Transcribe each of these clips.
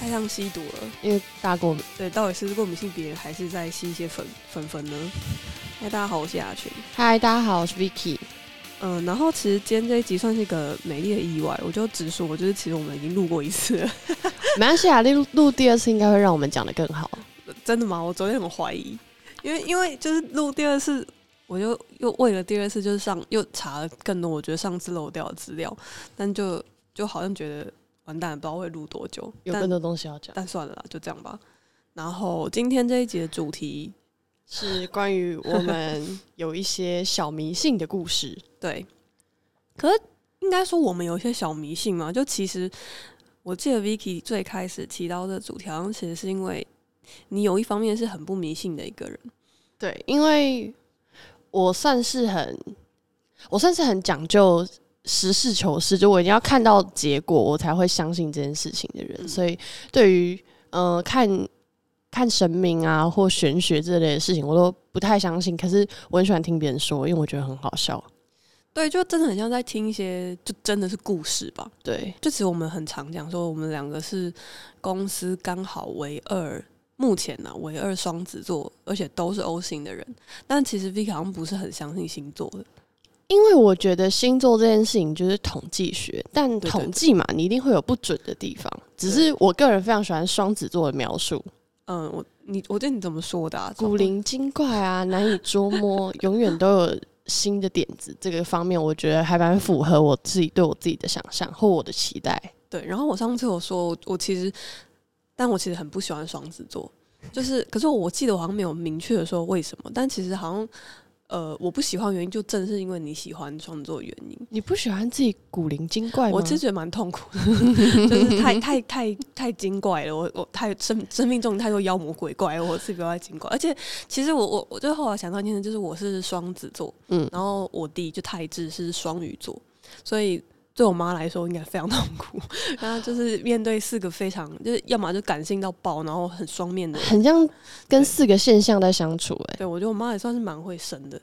太像吸毒了。因为大过敏。对，到底是过敏性鼻炎，还是在吸一些粉粉粉呢？嗨，大家好，我是雅群。嗨，大家好，我是 Vicky。嗯，然后其实今天这一集算是一个美丽的意外，我就直说，就是其实我们已经录过一次了。没关系啊，录录第二次应该会让我们讲的更好。真的吗？我昨天很怀疑，因为因为就是录第二次，我就又为了第二次就是上又查了更多我觉得上次漏掉的资料，但就就好像觉得完蛋了，不知道会录多久，有更多东西要讲。但算了啦，就这样吧。然后今天这一集的主题是关于我们 有一些小迷信的故事。对，可是应该说我们有一些小迷信嘛？就其实我记得 Vicky 最开始提到的主题，好像其实是因为你有一方面是很不迷信的一个人。对，因为我算是很，我算是很讲究实事求是，就我一定要看到结果，我才会相信这件事情的人。所以对于呃看看神明啊或玄学这类的事情，我都不太相信。可是我很喜欢听别人说，因为我觉得很好笑。对，就真的很像在听一些，就真的是故事吧。对，就其实我们很常讲说，我们两个是公司刚好为二，目前呢为二双子座，而且都是 O 型的人。但其实 Vicky 好像不是很相信星座的，因为我觉得星座这件事情就是统计学，但统计嘛，你一定会有不准的地方。只是我个人非常喜欢双子座的描述，嗯，我你我对你怎么说的、啊？古灵精怪啊，难以捉摸，永远都有新的点子。这个方面，我觉得还蛮符合我自己对我自己的想象或我的期待。对，然后我上次有说，我我其实，但我其实很不喜欢双子座，就是，可是我记得我好像没有明确的说为什么，但其实好像，呃，我不喜欢原因就正是因为你喜欢双子座原因，你不喜欢自己古灵精怪吗？我其实觉得蛮痛苦的，就是太太太太精怪了，我我太生生命中太多妖魔鬼怪了，我自己不要太精怪，而且其实我我我最后来想到一件事，就是我是双子座，嗯。然后我弟就太智是双鱼座，所以对我妈来说应该非常痛苦。然后就是面对四个非常就是要么就感性到爆，然后很双面的。很像跟四个现象在相处、欸，对我觉得我妈也算是蛮会生的。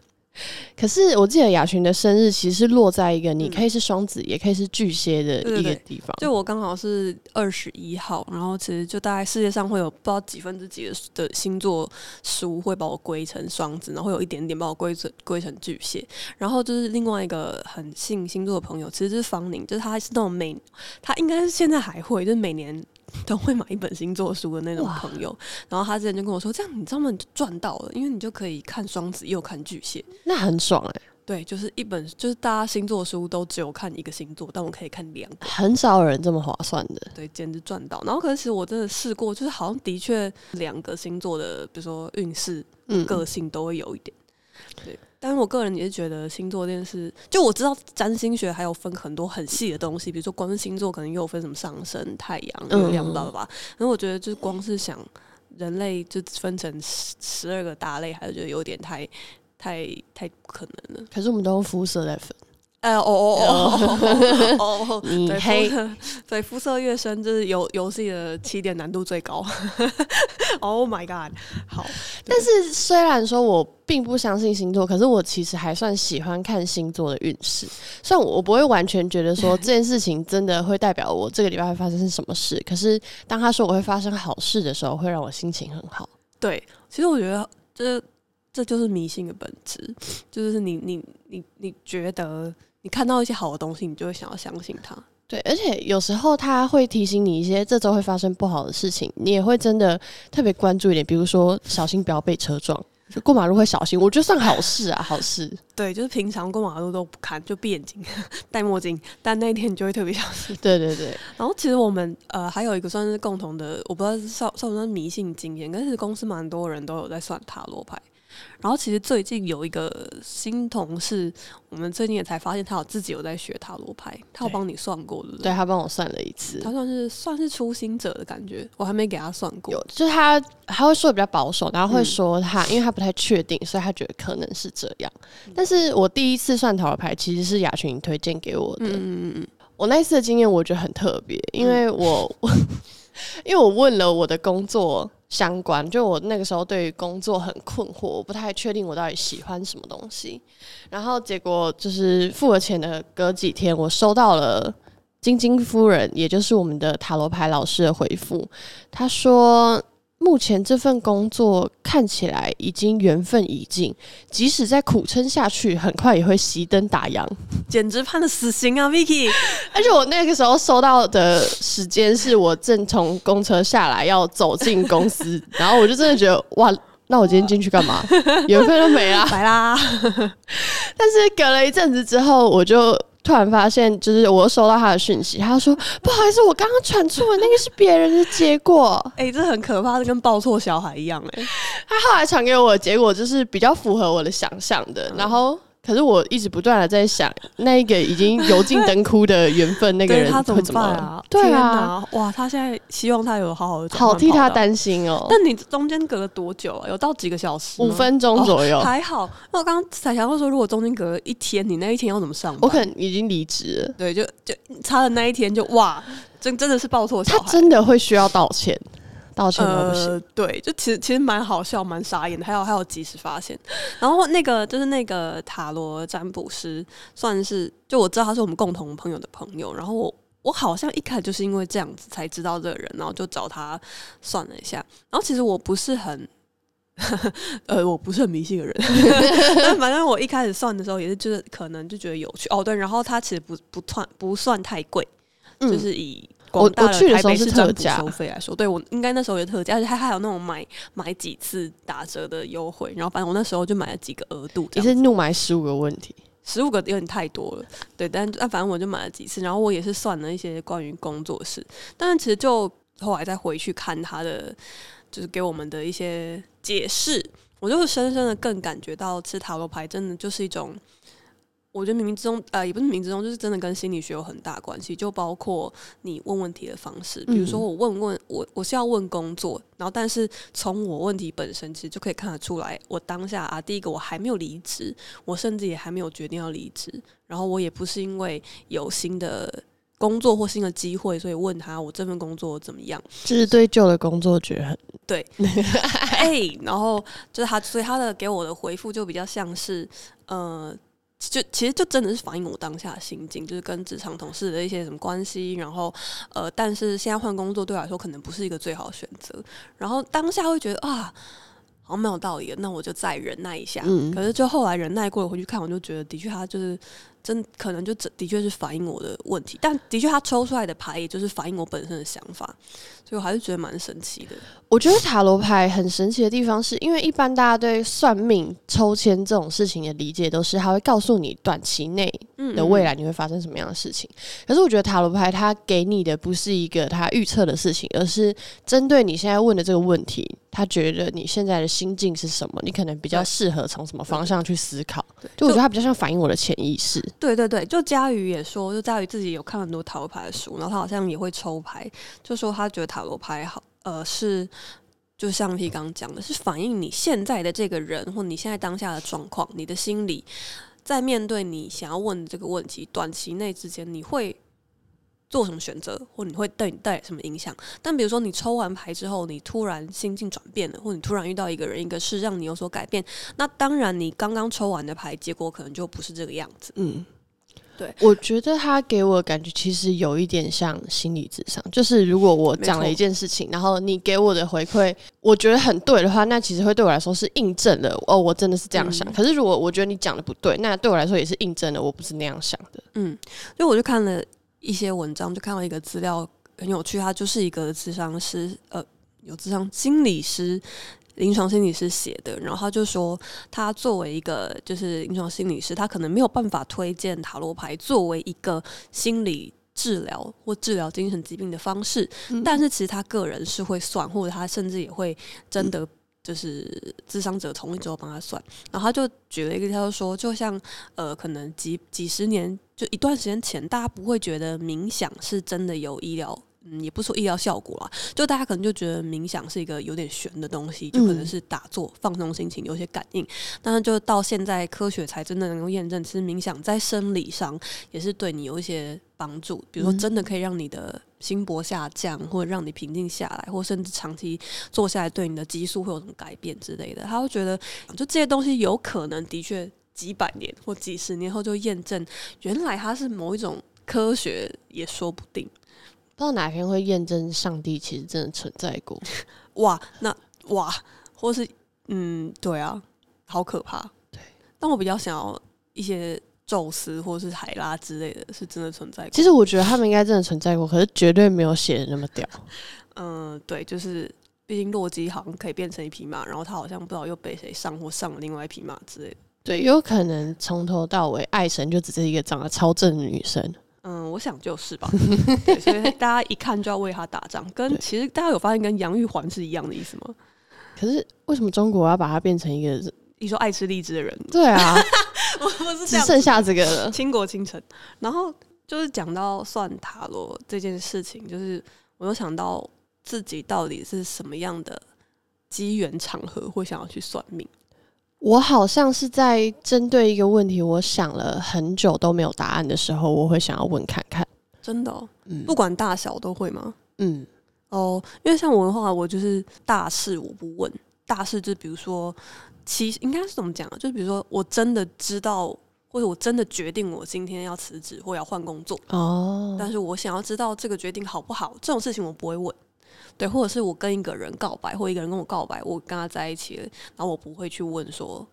可是我记得雅群的生日其实是落在一个你可以是双子，也可以是巨蟹的一个地方。就我刚好是二十一号，然后其实就大概世界上会有不知道几分之几的的星座书会把我归成双子，然后会有一点点把我归成归成巨蟹。然后就是另外一个很信星座的朋友，其实就是方宁，就是他是那种每他应该是现在还会，就是每年。都会买一本星座书的那种朋友，然后他之前就跟我说：“这样你知道吗？你就赚到了，因为你就可以看双子又看巨蟹。那很爽哎、对，就是一本，就是大家星座书都只有看一个星座，但我可以看两个。很少有人这么划算的。对，简直赚到。然后，可是其实我真的试过，就是好像的确两个星座的，比如说运势、嗯个性都会有一点。对，但是我个人也是觉得星座这件事，就我知道占星学还有分很多很细的东西，比如说光是星座可能又有分什么上升、太阳、月亮，嗯巴拉巴拉。然后我觉得就是光是想人类就分成十十二个大类，还是觉得有点太太太不可能了。可是我们都用肤色来分，哎，哦哦哦哦你黑对肤色越深，就是游游戏的起点难度最高。oh my god！好，但是虽然说我并不相信星座，可是我其实还算喜欢看星座的运势。虽然我不会完全觉得说这件事情真的会代表我这个礼拜会发生什么事，可是当他说我会发生好事的时候，会让我心情很好。对，其实我觉得这这就是迷信的本质，就是你你你你觉得你看到一些好的东西，你就会想要相信它。对，而且有时候他会提醒你一些这周会发生不好的事情，你也会真的特别关注一点，比如说小心不要被车撞，就过马路会小心，我觉得算好事啊，好事。对，就是平常过马路都不看，就闭眼睛、戴墨镜，但那一天你就会特别小心。对对对，然后其实我们呃还有一个算是共同的，我不知道是算算不算迷信经验，但是公司蛮多人都有在算塔罗牌。然后其实最近有一个新同事，我们最近也才发现他有自己有在学塔罗牌，他有帮你算过，对不对他帮我算了一次，他算是算是初心者的感觉，我还没给他算过。有，就是他他会说的比较保守，然后会嗯说他、因为他不太确定，所以他觉得可能是这样。嗯但是我第一次算塔罗牌其实是雅群推荐给我的，嗯嗯嗯嗯，我那一次的经验我觉得很特别，因为我、因为我问了我的工作相关，就我那个时候对于工作很困惑，我不太确定我到底喜欢什么东西。然后结果就是付了钱的隔几天，我收到了晶晶夫人，也就是我们的塔罗牌老师的回复，他说。目前这份工作看起来已经缘分已尽，即使再苦撑下去，很快也会熄灯打烊，简直判了死刑啊，Vicky！而且我那个时候收到的时间是我正从公车下来要走进公司，然后我就真的觉得哇，那我今天进去干嘛？缘分都没啦，白啦！但是隔了一阵子之后，我就。突然发现，就是我收到他的讯息，他说：“不好意思，我刚刚传错了，那个是别人的结果。”哎，这很可怕，这跟抱错小孩一样哎。他后来传给我的结果就是比较符合我的想象的，然后。可是我一直不断的在想，那一个已经油尽灯枯的缘分，那个人他怎么办啊？对啊，哇，他现在希望他有好好的，好替他担心哦。但你中间隔了多久啊？有到几个小时？五分钟左右，还好。那我刚刚彩霞会说，如果中间隔了一天，你那一天要怎么上班？我可能已经离职了。对，就就差的那一天，就哇，真真的是报错。他真的会需要道歉。道歉都不行，对，就其实其实蛮好笑，蛮傻眼的。还有还有及时发现，然后那个就是那个塔罗占卜师，算是就我知道他是我们共同朋友的朋友。然后我我好像一开始就是因为这样子才知道这个人，然后就找他算了一下。然后其实我不是很，呃，我不是很迷信的人，但反正我一开始算的时候也是就是可能就觉得有趣哦。对，然后他其实不不算不算太贵，就是以。我我去的时候是特价收费来说，对我应该那时候也特价，而且还还有那种买买几次打折的优惠。然后反正我那时候就买了几个额度，也是怒买十五个问题，十五个有点太多了。对，但但反正我就买了几次，然后我也是算了一些关于工作室，但是其实就后来再回去看他的，就是给我们的一些解释，我就深深的更感觉到吃塔罗牌真的就是一种。我觉得冥冥之中，呃，也不是冥冥之中，就是真的跟心理学有很大关系。就包括你问问题的方式，比如说我问问我，我是要问工作，然后但是从我问题本身，其实就可以看得出来，我当下啊，第一个我还没有离职，我甚至也还没有决定要离职，然后我也不是因为有新的工作或新的机会，所以问他我这份工作怎么样，就是对旧的工作觉得很对，哎，然后就是他，所以他的给我的回复就比较像是，呃。就其实就真的是反映我当下的心境，就是跟职场同事的一些什么关系，然后呃，但是现在换工作对我来说可能不是一个最好的选择，然后当下会觉得啊，好像蛮有道理的，那我就再忍耐一下。嗯，可是就后来忍耐过了回去看，我就觉得的确他就是。真可能就的的确是反映我的问题，但的确他抽出来的牌，也就是反映我本身的想法，所以我还是觉得蛮神奇的。我觉得塔罗牌很神奇的地方，是因为一般大家对算命、抽签这种事情的理解，都是他会告诉你短期内的未来你会发生什么样的事情。可是我觉得塔罗牌它给你的不是一个他预测的事情，而是针对你现在问的这个问题，他觉得你现在的心境是什么，你可能比较适合从什么方向去思考。就我觉得它比较像反映我的潜意识。对对对，就佳宇也说，就佳宇自己有看很多塔罗牌的书，然后他好像也会抽牌，就说他觉得塔罗牌好，呃，是就像你刚刚讲的，是反映你现在的这个人或你现在当下的状况，你的心理在面对你想要问这个问题，短期内之间你会。做什么选择，或你会对你带来什么影响？但比如说，你抽完牌之后，你突然心境转变了，或你突然遇到一个人、一个事，让你有所改变，那当然，你刚刚抽完的牌，结果可能就不是这个样子。嗯，对，我觉得他给我的感觉其实有一点像心理智商，就是如果我讲了一件事情，然后你给我的回馈，我觉得很对的话，那其实会对我来说是印证了哦，我真的是这样想。可是如果我觉得你讲的不对，那对我来说也是印证了我不是那样想的。嗯，所以我就看了。一些文章就看到一个资料很有趣，他就是一个智商师，呃，有智商心理师、临床心理师写的。然后他就说，他作为一个就是临床心理师，他可能没有办法推荐塔罗牌作为一个心理治疗或治疗精神疾病的方式，但是其实他个人是会算，或者他甚至也会真的。就是智商者同意之后帮他算，然后他就举了一个，他就说，就像呃，可能几几十年就一段时间前，大家不会觉得冥想是真的有医疗。嗯，也不说医疗效果啦，就大家可能就觉得冥想是一个有点玄的东西，就可能是打坐放松心情，有些感应。但是就到现在科学才真的能够验证，其实冥想在生理上也是对你有一些帮助，比如说真的可以让你的心搏下降，或者让你平静下来，或甚至长期坐下来对你的激素会有什么改变之类的。他会觉得，就这些东西有可能的确几百年或几十年后就验证，原来它是某一种。科学也说不定。不知道哪天会验证上帝其实真的存在过。哇，那哇，或是嗯，对啊，好可怕。对，但我比较想要一些宙斯或是海拉之类的，是真的存在过。其实我觉得他们应该真的存在过，可是绝对没有写的那么屌。嗯，对，就是毕竟洛基好像可以变成一匹马，然后他好像不知道又被谁上或上了另外一匹马之类的。对，有可能从头到尾爱神就只是一个长得超正的女生。嗯，我想就是吧。对，所以大家一看就要为他打仗，跟其实大家有发现跟杨玉环是一样的意思吗？可是为什么中国要把它变成一个？你说爱吃荔枝的人？对啊，我我是 只剩下这个了。倾国倾城。然后就是讲到算塔罗这件事情，就是我又想到自己到底是什么样的机缘场合会想要去算命。我好像是在针对一个问题，我想了很久都没有答案的时候，我会想要问看看。真的，嗯，不管大小都会吗？嗯，哦，因为像我的话，我就是大事我不问，大事就比如说，其实应该是怎么讲啊？就比如说，我真的知道，或者我真的决定我今天要辞职或要换工作哦，但是我想要知道这个决定好不好，这种事情我不会问。对，或者是我跟一个人告白，或一个人跟我告白，我跟他在一起了，然后我不会去问说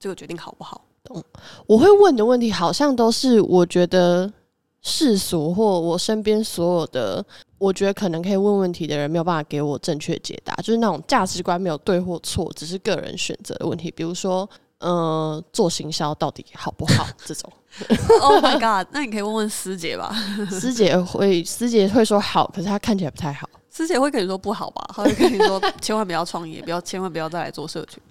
这个决定好不好。嗯，我会问的问题好像都是我觉得世俗或我身边所有的，我觉得可能可以问问题的人没有办法给我正确解答，就是那种价值观没有对或错，只是个人选择的问题。比如说，呃，做行销到底好不好这种？Oh my god！那你可以问问师姐吧，师姐会师姐会说好，可是她看起来不太好。师姐会跟你说不好吧？她会跟你说 千万不要创业，不要千万不要再来做社群。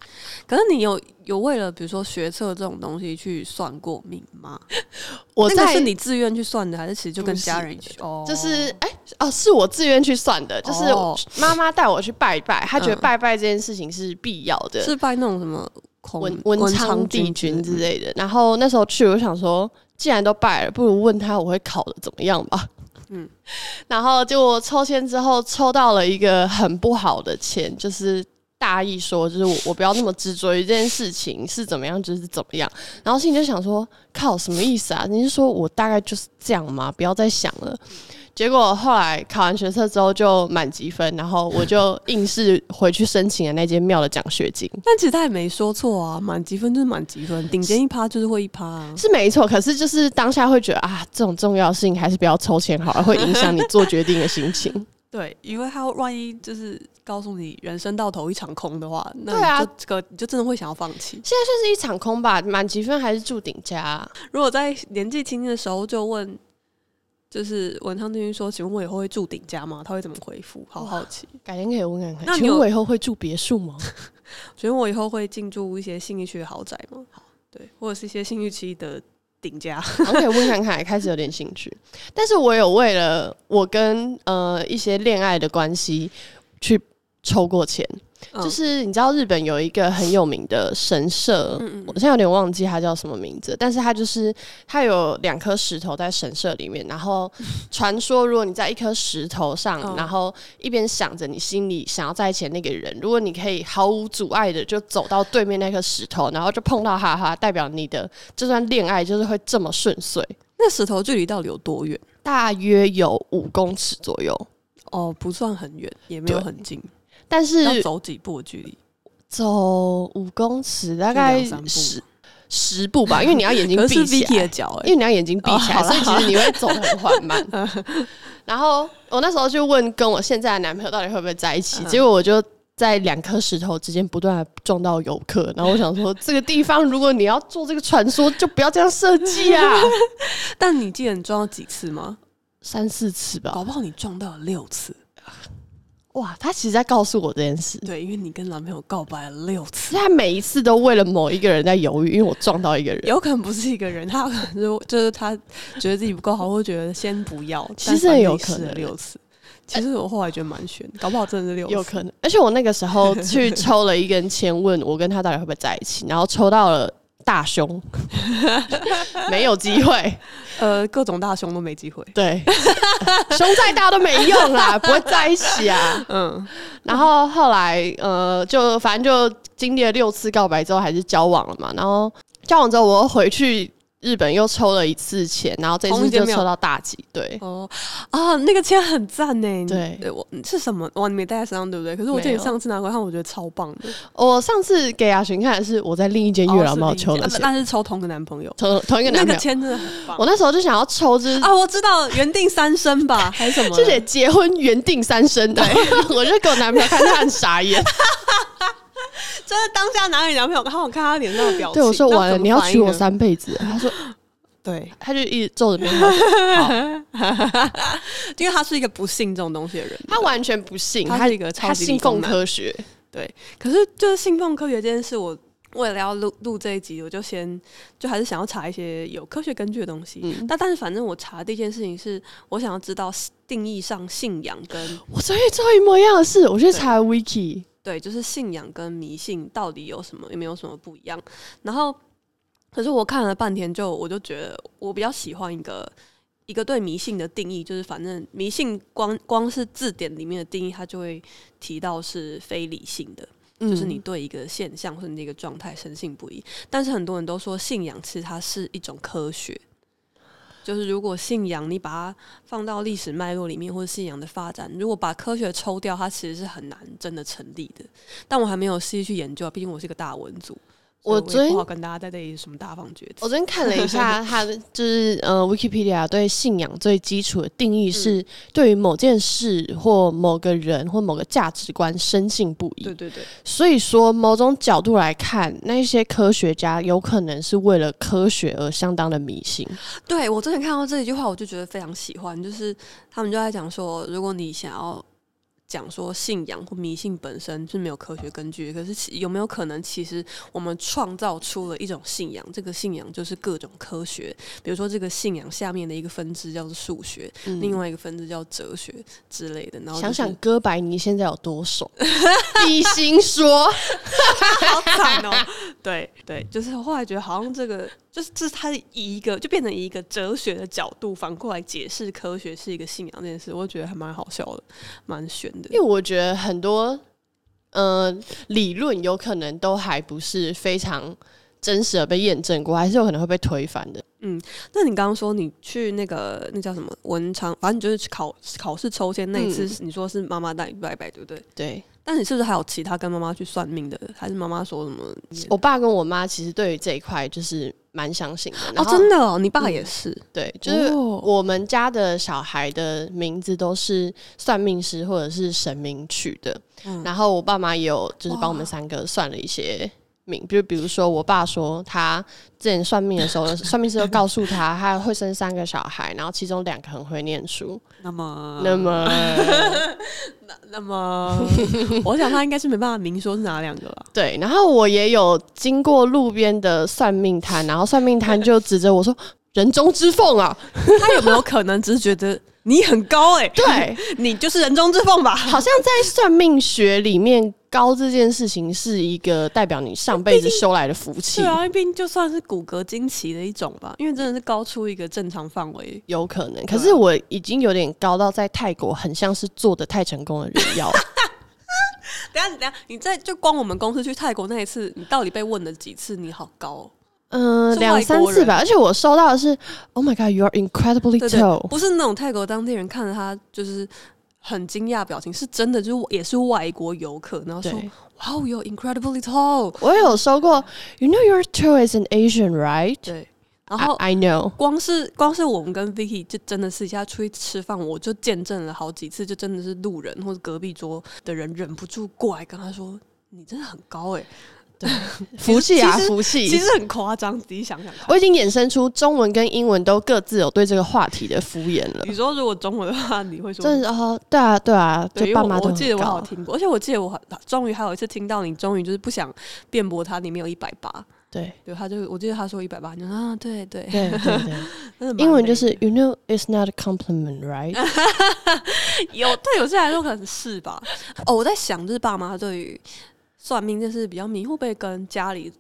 可是你有有为了比如说学测这种东西去算过命吗？我那个是你自愿去算的，还是其实就跟家人一起？哦，就是哎哦，是我自愿去算的，就是妈妈带我去拜拜，她觉得拜拜这件事情是必要的，是拜那种什么文文昌帝君之类的。然后那时候去，我想说，既然都拜了，不如问他我会考的怎么样吧。嗯，然后结果抽签之后抽到了一个很不好的签，就是大意说，就是我我不要那么执着于这件事情是怎么样就是怎么样。然后心里就想说，靠，什么意思啊？你是说我大概就是这样吗？不要再想了。结果后来考完学测之后就满积分，然后我就硬是回去申请了那间庙的奖学金。但其实他也没说错啊，满积分就是满积分，顶尖一趴就是会一趴啊，是没错。可是就是当下会觉得啊，这种重要的事情还是不要抽签好了，会影响你做决定的心情。对，因为他万一就是告诉你人生到头一场空的话，那就这个你就真的会想要放弃。现在算是一场空吧，满积分还是住顶家。如果在年纪轻轻的时候就问。就是文昌帝君说：“请问我以后会住顶家吗？他会怎么回复？好好奇，改天可以问看看。那请问我以后会住别墅吗？请问我以后会进驻一些信义区的豪宅吗？好，对，或者是一些信义区的顶家，可以问看看。开始有点兴趣，但是我有为了我跟呃一些恋爱的关系去抽过钱。”就是你知道日本有一个很有名的神社，我现在有点忘记它叫什么名字，但是它就是它有两颗石头在神社里面，然后传说如果你在一颗石头上，然后一边想着你心里想要在一起的那个人，如果你可以毫无阻碍的就走到对面那颗石头，然后就碰到他，哈，代表你的这段恋爱就是会这么顺遂。那石头距离到底有多远？大约有五公尺左右。哦，不算很远，也没有很近。但是要走几步的距离？走五公尺，大概十十步吧。因为你要眼睛闭起来，因为你要眼睛闭起来，所以其实你会走的很缓慢。然后我那时候就问跟我现在的男朋友到底会不会在一起，结果我就在两颗石头之间不断的撞到游客。然后我想说，这个地方如果你要做这个传说，就不要这样设计啊。但你记得你撞到几次吗？三四次吧，搞不好你撞到了六次。哇，他其实在告诉我这件事。对，因为你跟男朋友告白了六次，他每一次都为了某一个人在犹豫。因为我撞到一个人，有可能不是一个人，他可能就就是他觉得自己不够好，或觉得先不要。其实有可能六次。其实我后来觉得蛮悬，搞不好真的是六次。有可能，而且我那个时候去抽了一根签，问我跟他到底会不会在一起，然后抽到了。大胸 没有机会，呃，各种大胸都没机会。对，胸再大都没用啦，不会在一起啊。嗯，然后后来呃，就反正就经历了六次告白之后，还是交往了嘛。然后交往之后，我回去日本又抽了一次签，然后这次就抽到大吉。对，哦啊，那个签很赞呢。对，我是什么？哇，你没带在身上对不对？可是我记得你上次拿过看，我觉得超棒的。我上次给阿群看的是我在另一间月老庙抽的签，但是抽同个男朋友，同同一个男朋友签真的很棒。我那时候就想要抽支啊，我知道原定三生吧，还是什么？就写结婚原定三生的，我就给我男朋友看，他很傻眼。就是当下拿给男朋友看，我看他脸上的表情。对我说完了，你要娶我三辈子。他说。对，他就一直皱着眉头，因为他是一个不信这种东西的人，他完全不信，他是一个超级信奉科学。对，可是就是信奉科学这件事，我为了要录录这一集，我就先就还是想要查一些有科学根据的东西。但但是反正我查第一件事情是我想要知道定义上信仰跟我昨天做一模一样的事，我去查 wiki，对，就是信仰跟迷信到底有什么，有没有什么不一样？然后。可是我看了半天，就我就觉得我比较喜欢一个一个对迷信的定义，就是反正迷信光光是字典里面的定义，它就会提到是非理性的，就是你对一个现象或者一个状态深信不疑。但是很多人都说信仰其实它是一种科学，就是如果信仰你把它放到历史脉络里面，或者信仰的发展，如果把科学抽掉，它其实是很难真的成立的。但我还没有细去研究，毕竟我是一个大文组。我昨天不好跟大家在这里什么大放厥词。我昨天看了一下，他就是呃，Wikipedia 对信仰最基础的定义是对于某件事或某个人或某个价值观深信不疑。对对对。所以说，某种角度来看，那些科学家有可能是为了科学而相当的迷信。对我之前看到这一句话，我就觉得非常喜欢，就是他们就在讲说，如果你想要。讲说信仰或迷信本身是没有科学根据，可是有没有可能，其实我们创造出了一种信仰？这个信仰就是各种科学，比如说这个信仰下面的一个分支叫做数学，另外一个分支叫哲学之类的。然后想想哥白尼现在有多爽，比心说，好惨哦。对对，就是后来觉得好像这个。就是这是他以一个就变成一个哲学的角度反过来解释科学是一个信仰这件事，我觉得还蛮好笑的，蛮悬的。因为我觉得很多呃理论有可能都还不是非常真实的被验证过，还是有可能会被推翻的。嗯，那你刚刚说你去那个那叫什么文昌，反正就是去考考试抽签那一次，你说是妈妈带你拜拜，对不对？对。那你是不是还有其他跟妈妈去算命的？还是妈妈说什么？我爸跟我妈其实对于这一块就是蛮相信的。哦，真的哦，你爸也是？对，就是我们家的小孩的名字都是算命师或者是神明取的。然后我爸妈也有就是帮我们三个算了一些。命，就比如说，我爸说他之前算命的时候，算命师就告诉他，他会生三个小孩，然后其中两个很会念书。那么，那么，那那么，我想他应该是没办法明说是哪两个了。对，然后我也有经过路边的算命摊，然后算命摊就指着我说：“人中之凤啊！”他有没有可能只是觉得？你很高哎，对你就是人中之凤吧？好像在算命学里面，高这件事情是一个代表你上辈子修来的福气。对啊，毕竟就算是骨骼惊奇的一种吧，因为真的是高出一个正常范围，有可能。可是我已经有点高到在泰国很像是做的太成功的人妖。等下，等下，你在就光我们公司去泰国那一次，你到底被问了几次？你好高。哦嗯，两三次吧，而且我收到的是，Oh my God, you are incredibly tall，不是那种泰国当地人看着他就是很惊讶表情，是真的，就是也是外国游客，然后说，Wow, you're incredibly tall。我有说过，You know you're too as an Asian, right？对，然后 I know，光是光是我们跟 Vicky 就真的是一下出去吃饭，我就见证了好几次，就真的是路人或者隔壁桌的人忍不住过来跟他说，你真的很高哎。对，福气啊，福气，其实很夸张。自己想想，我已经衍生出中文跟英文都各自有对这个话题的敷衍了。你说如果中文的话，你会说？真的哦，对啊，对啊，就爸妈我记得我好听过，而且我记得我终于还有一次听到你，终于就是不想辩驳他，你没有一百八。对，对，他就我记得他说一百八，你说啊，对对对对对，英文就是 You know it's not a compliment, right？有对有些来说可能是吧。哦，我在想，就是爸妈对于。算命这是比较迷，会不会跟家里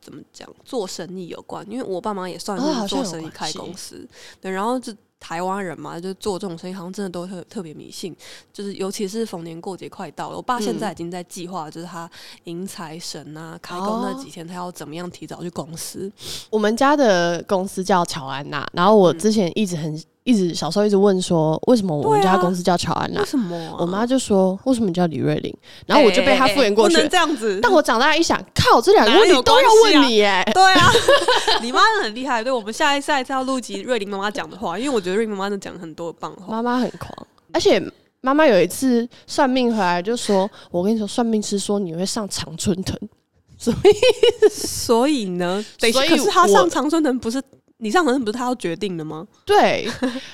怎么讲做生意有关？因为我爸妈也算是做生意开公司，对，然后就台湾人嘛，就做这种生意，好像真的都特特别迷信，就是尤其是逢年过节快到了，我爸现在已经在计划，就是他迎财神啊，开工那几天他要怎么样提早去公司。我们家的公司叫乔安娜，然后我之前一直很。一直小时候一直问说，为什么我们家公司叫乔安娜？为什么？我妈就说，为什么你叫李瑞玲？然后我就被她敷衍过去。不能这样子。但我长大一想，靠，这两个问题都要问你哎。对啊，你妈很厉害。对我们下一下一次要录集瑞玲妈妈讲的话，因为我觉得瑞玲妈妈能讲很多棒话。妈妈很狂，而且妈妈有一次算命回来就说：“我跟你说，算命师说你会上常春藤。”所以，所以呢？所以可是他上常春藤不是？你上长春不是他要决定的吗？对，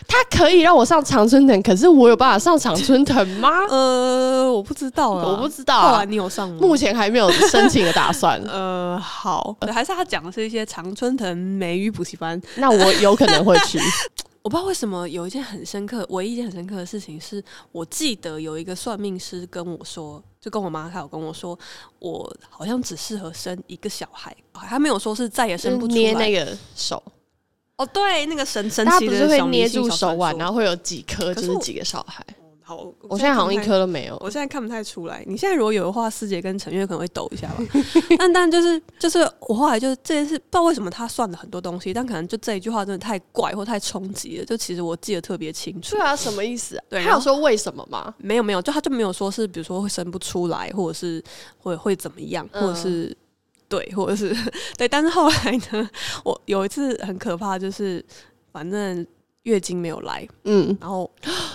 他可以让我上长春藤，可是我有办法上长春藤吗？呃，我不知道啊我不知道。后来你有上吗？目前还没有申请的打算。呃，好，还是他讲的是一些常春藤美语补习班，那我有可能会去。我不知道为什么有一件很深刻，唯一一件很深刻的事情是，我记得有一个算命师跟我说，就跟我妈还有跟我说，我好像只适合生一个小孩，还没有说是再也生不出来那个手。哦，对，那个神神奇的，不是会捏住手腕，然后会有几颗，就是几个小孩。好，我现在好像一颗都没有。我现在看不太出来。你现在如果有的话，师姐跟陈月可能会抖一下吧。但但就是就是，我后来就是这件事，不知道为什么他算了很多东西，但可能就这一句话真的太怪或太冲击了。就其实我记得特别清楚。对啊，什么意思？啊对，他有说为什么吗？没有没有，就他就没有说是，比如说会生不出来，或者是会会怎么样，或者是。对，或者是对，但是后来呢，我有一次很可怕，就是反正月经没有来，嗯，然后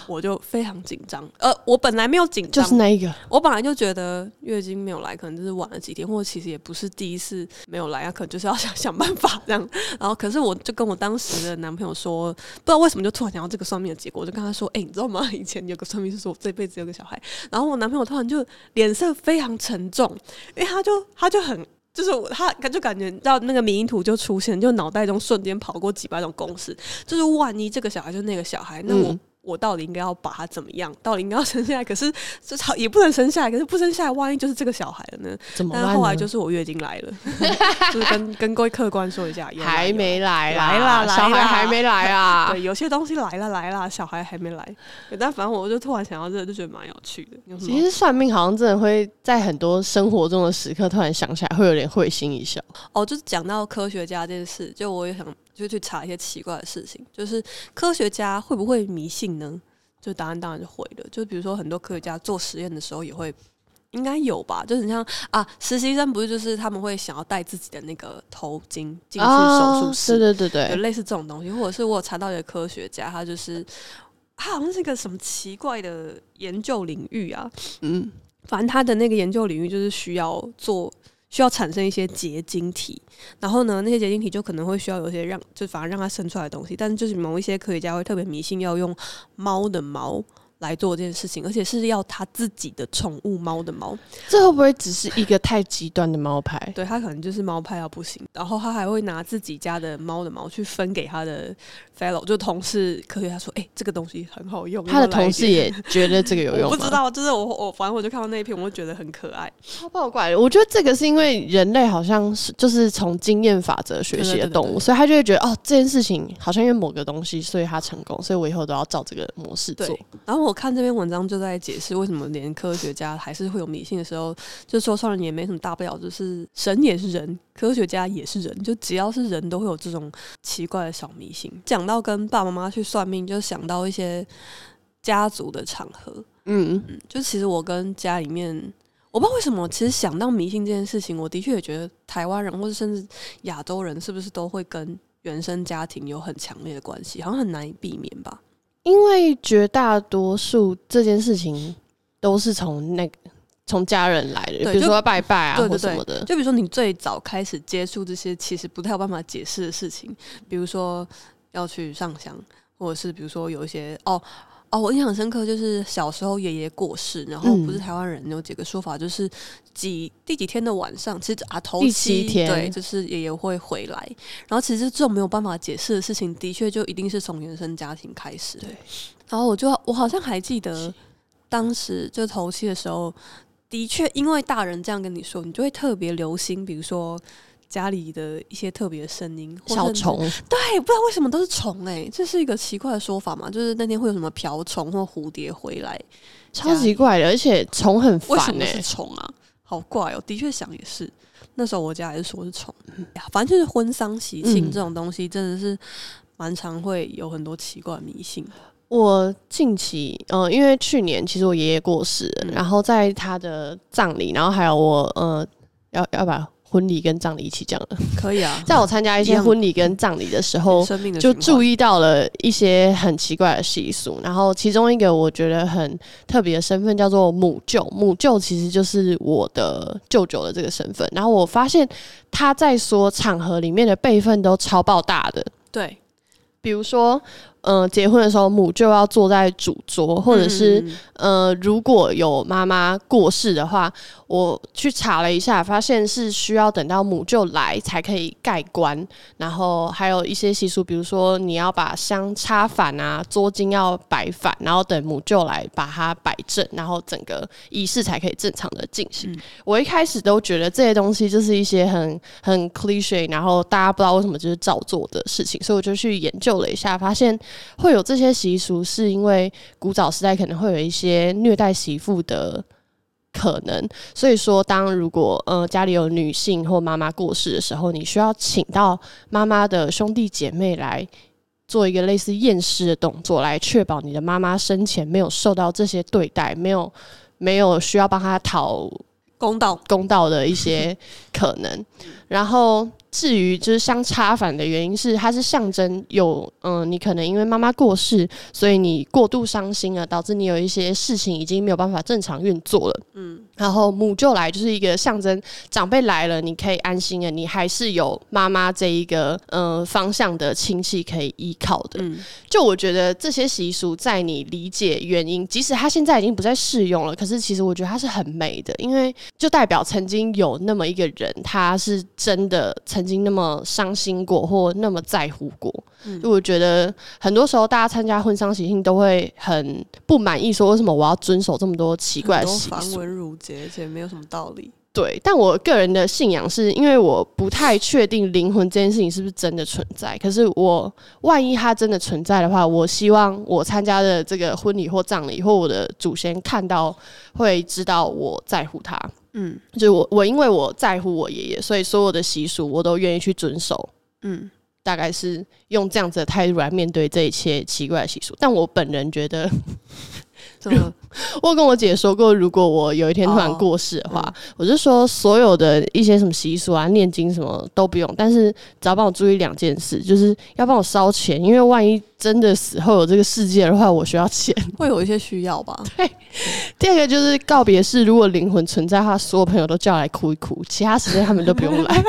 我就非常紧张。呃，我本来没有紧张，就是那一个，我本来就觉得月经没有来，可能就是晚了几天，或者其实也不是第一次没有来啊，可能就是要 想想办法这样。然后，可是我就跟我当时的男朋友说，不知道为什么就突然想到这个算命的结果，我就跟他说，哎，你知道吗？以前有个算命是说我这辈子有个小孩，然后我男朋友突然就脸色非常沉重，因为他就他就很。就是他，就感觉到那个迷因图就出现，就脑袋中瞬间跑过几百种公式。就是万一这个小孩就是那个小孩，那我。我到底应该要把他怎么样？到底应该要生下来？可是这好也不能生下来。可是不生下来，万一就是这个小孩了呢？怎么办？后来就是我月经来了，就是跟跟各位客官说一下，还没来，来啦，小孩还没来啊。对，有些东西来了来了，小孩还没来。但反正我就突然想到这个，就觉得蛮有趣的。其实算命好像真的会在很多生活中的时刻，突然想起来会有点会心一笑。哦，就是讲到科学家这件事，就我也想。就去查一些奇怪的事情，就是科学家会不会迷信呢？就答案当然是会的。就比如说很多科学家做实验的时候也会，应该有吧？就是像啊，实习生不是就是他们会想要带自己的那个头巾进去手术室，对对对对，类似这种东西，或者是我有查到一个科学家，他就是他好像是一个什么奇怪的研究领域啊，嗯，反正他的那个研究领域就是需要做。需要产生一些结晶体，然后呢，那些结晶体就可能会需要有些让，就反而让它生出来的东西。但是就是某一些科学家会特别迷信，要用猫的毛。来做这件事情，而且是要他自己的宠物猫的猫，这会不会只是一个太极端的猫派？对他可能就是猫派要不行，然后他还会拿自己家的猫的毛去分给他的 fellow，就同事科学家说：“哎，这个东西很好用。”他的同事也觉得这个有用。我不知道，就是我我反正我就看到那一篇，我就觉得很可爱，超爆怪。我觉得这个是因为人类好像是就是从经验法则学习的动物，所以他就会觉得哦，这件事情好像因为某个东西，所以他成功，所以我以后都要照这个模式做。然后我看这篇文章。就在解释为什么连科学家还是会有迷信的时候，就说算了也没什么大不了，就是神也是人，科学家也是人，就只要是人都会有这种奇怪的小迷信。讲到跟爸爸妈妈去算命，就想到一些家族的场合，嗯嗯，就其实我跟家里面，我不知道为什么，其实想到迷信这件事情，我的确也觉得台湾人或者甚至亚洲人是不是都会跟原生家庭有很强烈的关系，好像很难以避免吧。因为绝大多数这件事情都是从那个从家人来的，比如说拜拜啊或什么的。就比如说你最早开始接触这些其实不太有办法解释的事情，比如说要去上香，或者是比如说有一些哦。哦，我印象很深刻，就是小时候爷爷过世，然后不是台湾人有几个说法，就是几第几天的晚上，其实啊头七天，对，就是爷爷会回来。然后其实这种没有办法解释的事情，的确就一定是从原生家庭开始。对，然后我就我好像还记得，当时就头七的时候，的确因为大人这样跟你说，你就会特别留心，比如说家里的一些特别的声音，或小虫，对，不知道为什么都是虫哎、这是一个奇怪的说法嘛？就是那天会有什么瓢虫或蝴蝶回来，超级怪的，而且虫很烦哎、么是虫啊？好怪哦！的确想也是，那时候我家还是说是虫，呀反正就是婚丧喜庆嗯这种东西，真的是蛮常会有很多奇怪的迷信。我近期，呃，因为去年其实我爷爷过世了，嗯然后在他的葬礼，然后还有我，呃，要要把婚礼跟葬礼一起讲了。可以啊，在我参加一些婚礼跟葬礼的时候，就注意到了一些很奇怪的习俗，然后其中一个我觉得很特别的身份叫做母舅，母舅其实就是我的舅舅的这个身份。然后我发现他在所场合里面的辈分都超爆大的，对，比如说，呃，结婚的时候母舅要坐在主桌，或者是、嗯呃，如果有妈妈过世的话，我去查了一下，发现是需要等到母舅来才可以盖棺，然后还有一些习俗，比如说你要把香插反啊，桌巾要摆反，然后等母舅来把它摆正，然后整个仪式才可以正常的进行。嗯。我一开始都觉得这些东西就是一些很很 cliche，然后大家不知道为什么就是照做的事情，所以我就去研究了一下，发现会有这些习俗，是因为古早时代可能会有一些虐待媳妇的可能，所以说当如果呃家里有女性或妈妈过世的时候，你需要请到妈妈的兄弟姐妹来。做一个类似验尸的动作，来确保你的妈妈生前没有受到这些对待，没有没有需要帮她讨公道，公道的一些可能。然后至于就是相差反的原因是，它是象征有嗯、你可能因为妈妈过世，所以你过度伤心了，导致你有一些事情已经没有办法正常运作了。嗯，然后母舅来就是一个象征，长辈来了，你可以安心的，你还是有妈妈这一个呃方向的亲戚可以依靠的。嗯，就我觉得这些习俗，在你理解原因，即使它现在已经不再适用了，可是其实我觉得它是很美的，因为就代表曾经有那么一个人，他是真的曾经那么伤心过，或那么在乎过。嗯就我觉得很多时候大家参加婚丧喜庆都会很不满意，说为什么我要遵守这么多奇怪的习俗？繁文缛节，而且没有什么道理。对，但我个人的信仰是因为我不太确定灵魂这件事情是不是真的存在。可是我万一它真的存在的话，我希望我参加的这个婚礼或葬礼，或我的祖先看到会知道我在乎他。嗯就是我，我因为我在乎我爷爷，所以所有的习俗我都愿意去遵守。嗯，大概是用这样子的态度来面对这一切奇怪的习俗。但我本人觉得？我有跟我姐说过，如果我有一天突然哦过世的话，我就说所有的一些什么习俗啊、念经什么都不用，但是只要帮我注意两件事，就是要帮我烧钱，因为万一真的死后有这个世界的话，我需要钱。会有一些需要吧？对第二个就是告别式，如果灵魂存在的话，所有朋友都叫来哭一哭，其他时间他们都不用来。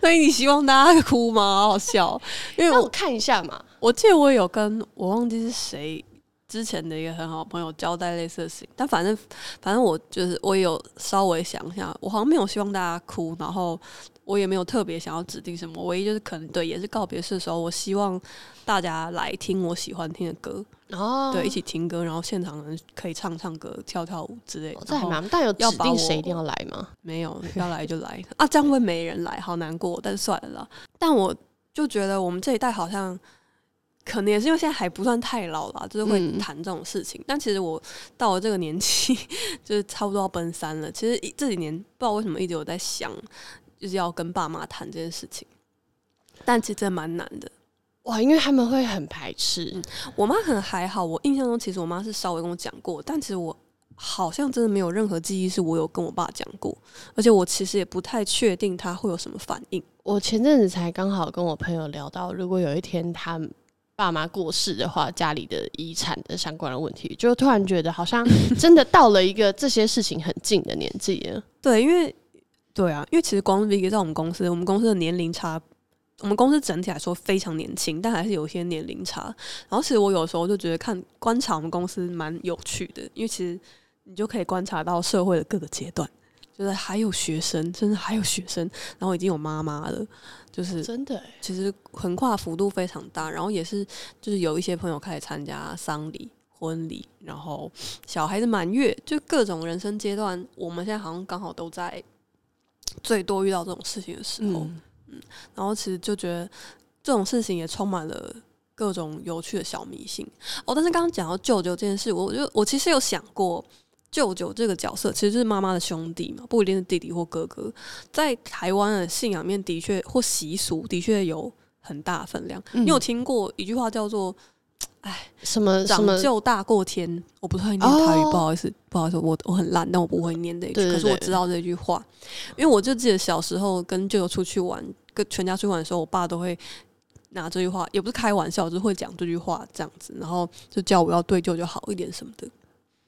所以你希望大家哭吗？好好笑，因为我我看一下嘛。我记得我有跟我忘记是谁之前的一个很好朋友交代类似的事情，但反正反正我就是我也有稍微想一下，我好像没有希望大家哭，然后我也没有特别想要指定什么，唯一就是可能对，也是告别式的时候，我希望大家来听我喜欢听的歌，哦对，一起听歌，然后现场人可以唱唱歌、跳跳舞之类的哦。这还蛮，但有指定谁一定要来吗？没有，要来就来啊！这样会没人来，好难过。但是算了啦。但我就觉得我们这一代好像，可能也是因为现在还不算太老啦，就是会嗯谈这种事情。但其实我到了这个年纪，就是差不多要奔三了。其实一这几年不知道为什么一直有在想，就是要跟爸妈谈这件事情。但其实真的蛮难的。哇，因为他们会很排斥。我妈可能还好，我印象中其实我妈是稍微跟我讲过，但其实我好像真的没有任何记忆是我有跟我爸讲过，而且我其实也不太确定他会有什么反应。我前阵子才刚好跟我朋友聊到，如果有一天他爸妈过世的话，家里的遗产的相关的问题，就突然觉得好像 真的到了一个这些事情很近的年纪了。对，因为对啊，因为其实光 Vicky 在我们公司，我们公司的年龄差，我们公司整体来说非常年轻，但还是有一些年龄差。然后其实我有时候就觉得看观察我们公司蛮有趣的，因为其实你就可以观察到社会的各个阶段，就是还有学生，甚至还有学生，然后已经有妈妈了，就是真的欸，其实横跨幅度非常大，然后也是就是有一些朋友开始参加丧礼、婚礼，然后小孩子满月，就各种人生阶段，我们现在好像刚好都在最多遇到这种事情的时候。嗯，然后其实就觉得这种事情也充满了各种有趣的小迷信哦。但是刚刚讲到舅舅这件事，我就我其实有想过，舅舅这个角色其实就是妈妈的兄弟嘛，不一定是弟弟或哥哥。在台湾的信仰面，的确或习俗的确有很大分量。嗯你有听过一句话叫做哎什么“长？舅大过天”？我不会念台语，哦不好意思，不好意思，我我很烂，但我不会念这一句。可是我知道这句话，因为我就记得小时候跟舅舅出去玩，跟全家出去玩的时候，我爸都会拿这句话，也不是开玩笑，就是会讲这句话这样子，然后就叫我要对舅舅好一点什么的。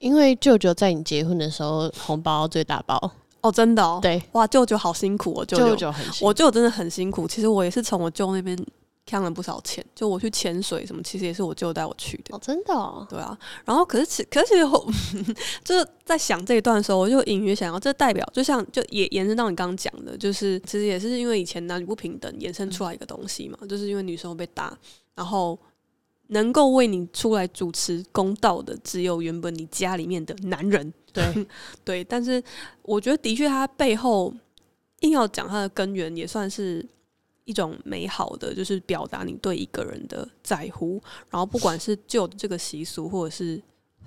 因为舅舅在你结婚的时候红包最大包，哦，真的哦，对，哇，舅舅好辛苦哦，舅舅。舅很辛我舅舅真的很辛苦。其实我也是从我舅那边看了不少钱，就我去潜水什么，其实也是我舅带我去的。哦，真的哦，对啊，然后可是其可是其实我 就是在想这一段的时候，我就隐约想到，这代表就像就也延伸到你刚刚讲的，就是其实也是因为以前男女不平等衍生出来一个东西嘛，就是因为女生会被打，然后能够为你出来主持公道的，只有原本你家里面的男人。对，对，但是我觉得的确，它背后硬要讲它的根源，也算是一种美好的，就是表达你对一个人的在乎。然后不管是旧的这个习俗，或者是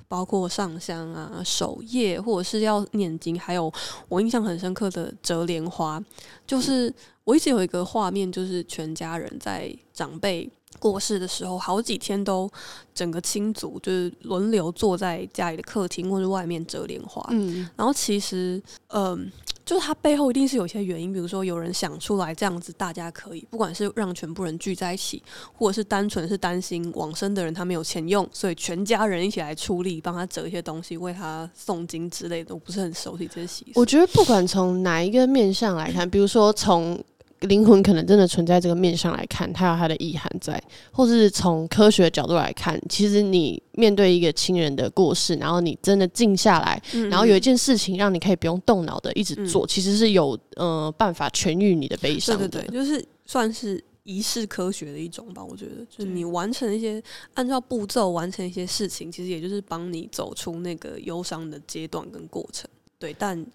包括上香啊、守夜，或者是要念经，还有我印象很深刻的折莲花，就是我一直有一个画面，就是全家人在长辈。过世的时候，好几天都整个亲族就是轮流坐在家里的客厅或者外面折莲花，嗯，然后其实，嗯、就是它背后一定是有一些原因，比如说有人想出来这样子，大家可以，不管是让全部人聚在一起，或者是单纯是担心往生的人他没有钱用，所以全家人一起来出力帮他折一些东西，为他诵经之类的。我不是很熟悉这些习俗。我觉得不管从哪一个面向来看，比如说从灵魂可能真的存在这个面上来看，它有它的意涵在，或是从科学的角度来看，其实你面对一个亲人的过世，然后你真的静下来，嗯然后有一件事情让你可以不用动脑的一直做，其实是有呃办法痊愈你的悲伤的。对对对，就是算是仪式科学的一种吧。我觉得，就是你完成一些按照步骤完成一些事情，其实也就是帮你走出那个忧伤的阶段跟过程。对，但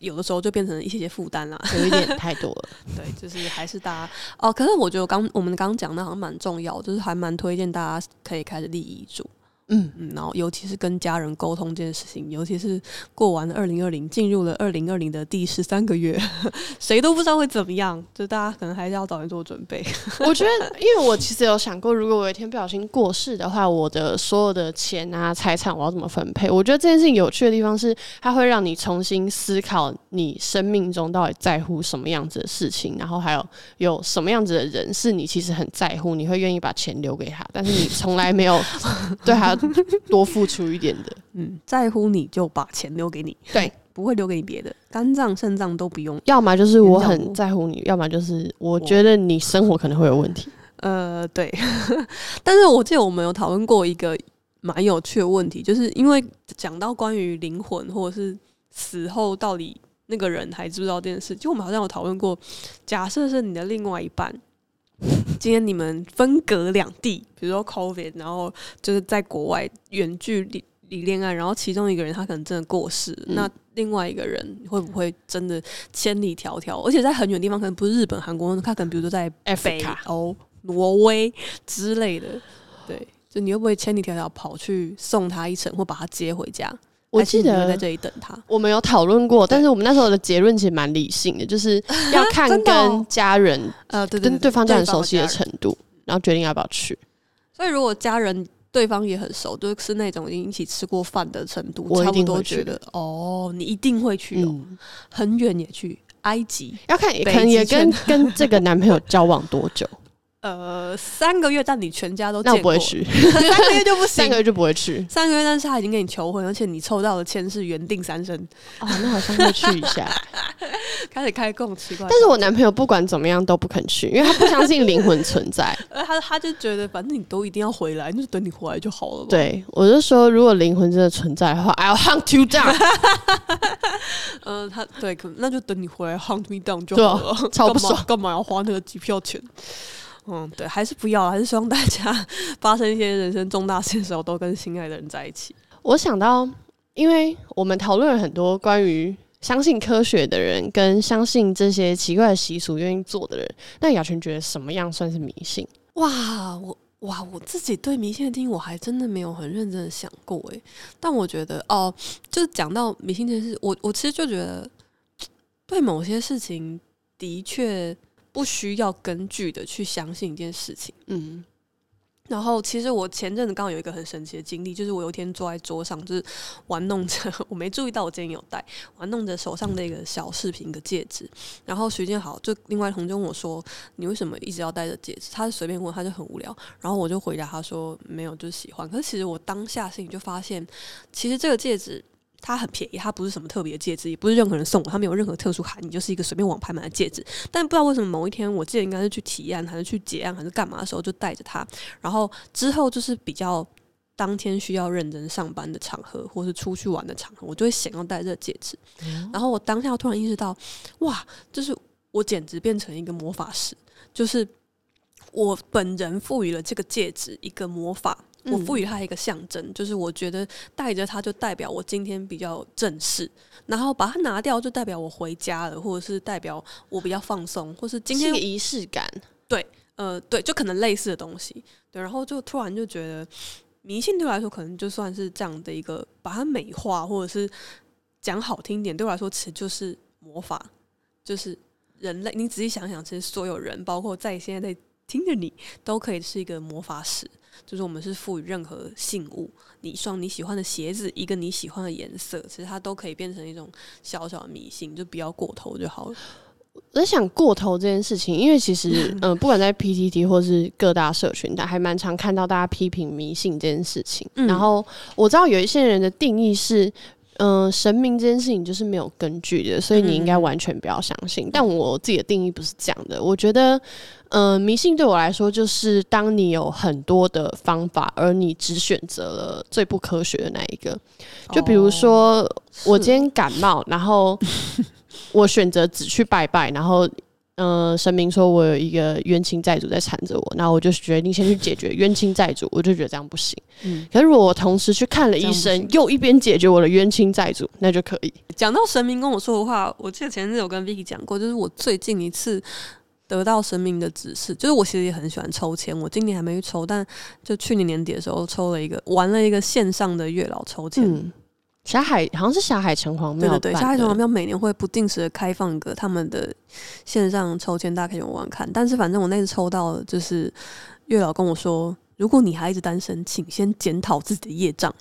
有的时候就变成一些些负担啦。有一点太多了。对，就是还是大家哦。可是我觉得刚我们刚刚讲的好像蛮重要，就是还蛮推荐大家可以开始立遗嘱。嗯，嗯，然后尤其是跟家人沟通这件事情，尤其是过完二零二零，进入了二零二零的第十三个月，谁都不知道会怎么样，就大家可能还是要早点做准备。我觉得，因为我其实有想过，如果我有一天不小心过世的话，我的所有的钱啊、财产我要怎么分配？我觉得这件事情有趣的地方是，它会让你重新思考你生命中到底在乎什么样子的事情，然后还有有什么样子的人是你其实很在乎，你会愿意把钱留给他，但是你从来没有 对他 多付出一点的。嗯，在乎你就把钱留给你，对，不会留给你别的，肝脏、肾脏都不用。要么就是我很在乎你，要么就是我觉得你生活可能会有问题。呃，对，但是我记得我们有讨论过一个蛮有趣的问题，就是因为讲到关于灵魂或者是死后到底那个人还知不知道这件事，就我们好像有讨论过，假设是你的另外一半，今天你们分隔两地，比如说 COVID，然后就是在国外远距离。离恋爱，然后其中一个人他可能真的过世，嗯那另外一个人会不会真的千里迢迢，而且在很远的地方，可能不是日本、韩国，他可能比如说在北欧、挪威之类的，对，就你会不会千里迢迢跑去送他一程，或把他接回家？我记得在这里等他。我们有讨论过，但是我们那时候的结论其实蛮理性的，就是 要看跟家人、呃，对对跟对方家人熟悉的程度，然后决定要不要去。所以如果家人对方也很熟，就是那种已经一起吃过饭的程度，差不多觉得哦，你一定会去哦，嗯，很远也去，埃及，要看，北可能也跟跟这个男朋友交往多久，呃，三个月，但你全家都那我见过，不会去，三个月就不行三个。月就不会去。三个月，但是他已经跟你求婚，而且你抽到的签是原定三生，哦，那好像会去一下，开始开各种奇怪的。但是我男朋友不管怎么样都不肯去，因为他不相信灵魂存在。呃，他他就觉得反正你都一定要回来，那就是等你回来就好了嘛。，对我就说，如果灵魂真的存在的话，I'll hunt you down，嗯，他对，可那就等你回来 hunt me down 就对啊好了，超不爽干嘛干嘛要花那个机票钱？嗯，对，还是不要，还是希望大家 发生一些人生重大事的时候，都跟心爱的人在一起。我想到，因为我们讨论了很多关于相信科学的人跟相信这些奇怪的习俗愿意做的人，那雅群觉得什么样算是迷信？哇，我哇，我自己对迷信的定义，我还真的没有很认真的想过诶。但我觉得哦，就是讲到迷信这件事，我我其实就觉得，对某些事情的确不需要根据的去相信一件事情。嗯。然后，其实我前阵子刚好有一个很神奇的经历，就是我有一天坐在桌上，就是玩弄着，我没注意到我今天有戴，玩弄着手上的一个小饰品，一个戒指。然后徐建豪就另外同学问我说：“你为什么一直要戴着戒指？”他随便问，他就很无聊。然后我就回答他说：“没有，就是喜欢。”可是其实我当下心里就发现，其实这个戒指。它很便宜，它不是什么特别的戒指，也不是任何人送我，它没有任何特殊含义，就是一个随便网拍买的戒指。但不知道为什么某一天，我记得应该是去提案，还是去结案，还是干嘛的时候，就带着它。然后之后就是比较当天需要认真上班的场合，或是出去玩的场合，我就会想要戴这个戒指。然后我当下突然意识到，哇，就是我简直变成一个魔法师，就是我本人赋予了这个戒指一个魔法。我赋予它一个象征，就是我觉得带着它就代表我今天比较正式，然后把它拿掉就代表我回家了，或者是代表我比较放松，或是今天仪式感。对，呃，对，就可能类似的东西。对，然后就突然就觉得迷信对我来说，可能就算是这样的一个把它美化，或者是讲好听点，对我来说其实就是魔法，就是人类。你仔细想想，其实所有人，包括在现在在听着你，都可以是一个魔法师。就是我们是赋予任何信物，你一双你喜欢的鞋子，一个你喜欢的颜色，其实它都可以变成一种小小的迷信，就不要过头就好了。我在想过头这件事情，因为其实嗯，不管在 PTT 或是各大社群，但还蛮常看到大家批评迷信这件事情。然后我知道有一些人的定义是。嗯，神明这件事情就是没有根据的，所以你应该完全不要相信。但我自己的定义不是这样的，我觉得，嗯，迷信对我来说就是当你有很多的方法，而你只选择了最不科学的那一个。就比如说，我今天感冒，然后我选择只去拜拜，然后。嗯，神明说我有一个冤亲债主在缠着我，那我就决定先去解决冤亲债主，我就觉得这样不行。嗯，可是如果我同时去看了医生，又一边解决我的冤亲债主，那就可以。讲到神明跟我说的话，我记得前阵子有跟 Vicky 讲过，就是我最近一次得到神明的指示，就是我其实也很喜欢抽签，我今年还没去抽，但就去年年底的时候抽了一个，玩了一个线上的月老抽签。霞海好像是霞海城隍庙，对对对，霞海城隍庙每年会不定时的开放一个他们的线上抽签，大家可以玩玩看。但是反正我那次抽到，就是月老跟我说，如果你还一直单身，请先检讨自己的业障。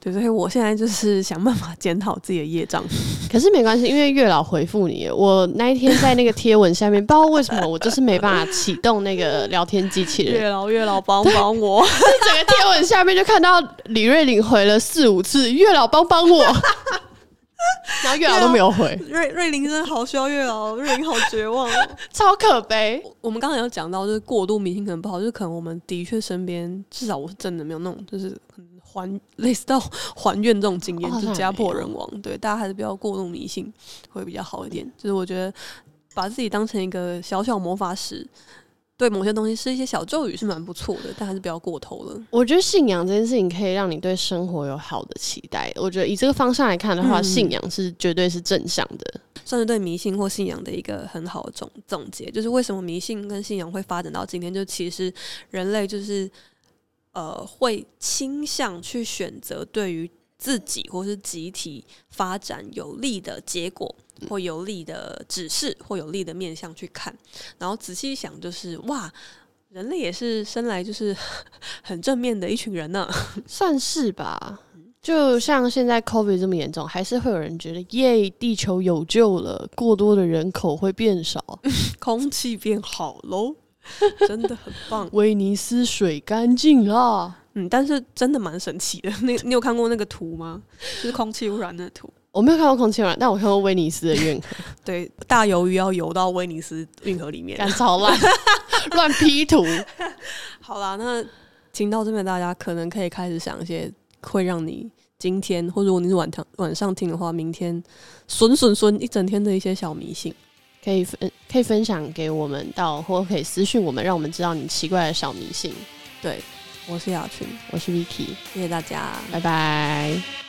对，所以我现在就是想办法检讨自己的业障。可是没关系，因为月老回复你，我那一天在那个贴文下面，不知道为什么我就是没办法启动那个聊天机器人。月老，月老帮帮我！整个贴文下面就看到李瑞玲回了四五次“月老帮帮我”，然后月老都没有回。瑞瑞玲真的好需要月老，瑞玲好绝望，超可悲。我们刚才有讲到，就是过度迷信可能不好，就是可能我们的确身边至少我是真的没有那种，就是还 类似到还愿这种经验，就家破人亡。对，大家还是不要过度迷信，会比较好一点。就是我觉得把自己当成一个小小魔法师，对某些东西是一些小咒语是蛮不错的，但还是不要过头了。我觉得信仰这件事情可以让你对生活有好的期待。我觉得以这个方向来看的话，信仰是绝对是正向的，算是对迷信或信仰的一个很好的总总结。就是为什么迷信跟信仰会发展到今天？就其实人类就是。呃，会倾向去选择对于自己或是集体发展有利的结果，或有利的指示，或有利的面向去看。然后仔细想，就是哇，人类也是生来就是 很正面的一群人呢，算是吧。就像现在 COVID 这么严重，还是会有人觉得耶，地球有救了，过多的人口会变少，空气变好喽。真的很棒，威尼斯水干净啊。嗯，但是真的蛮神奇的。那你有看过那个图吗？就是空气污染的图。我没有看过空气污染，但我看过威尼斯的运河。对，大鱿鱼要游到威尼斯运河里面，干超烂，乱 P 图。好啦，那听到这边，大家可能可以开始想一些会让你今天，或如果你是晚上晚上听的话，明天损损损一整天的一些小迷信。可以分可以分享给我们到，或可以私讯我们，让我们知道你奇怪的小迷信。对，我是雅群，我是 Vicky，谢谢大家，拜拜。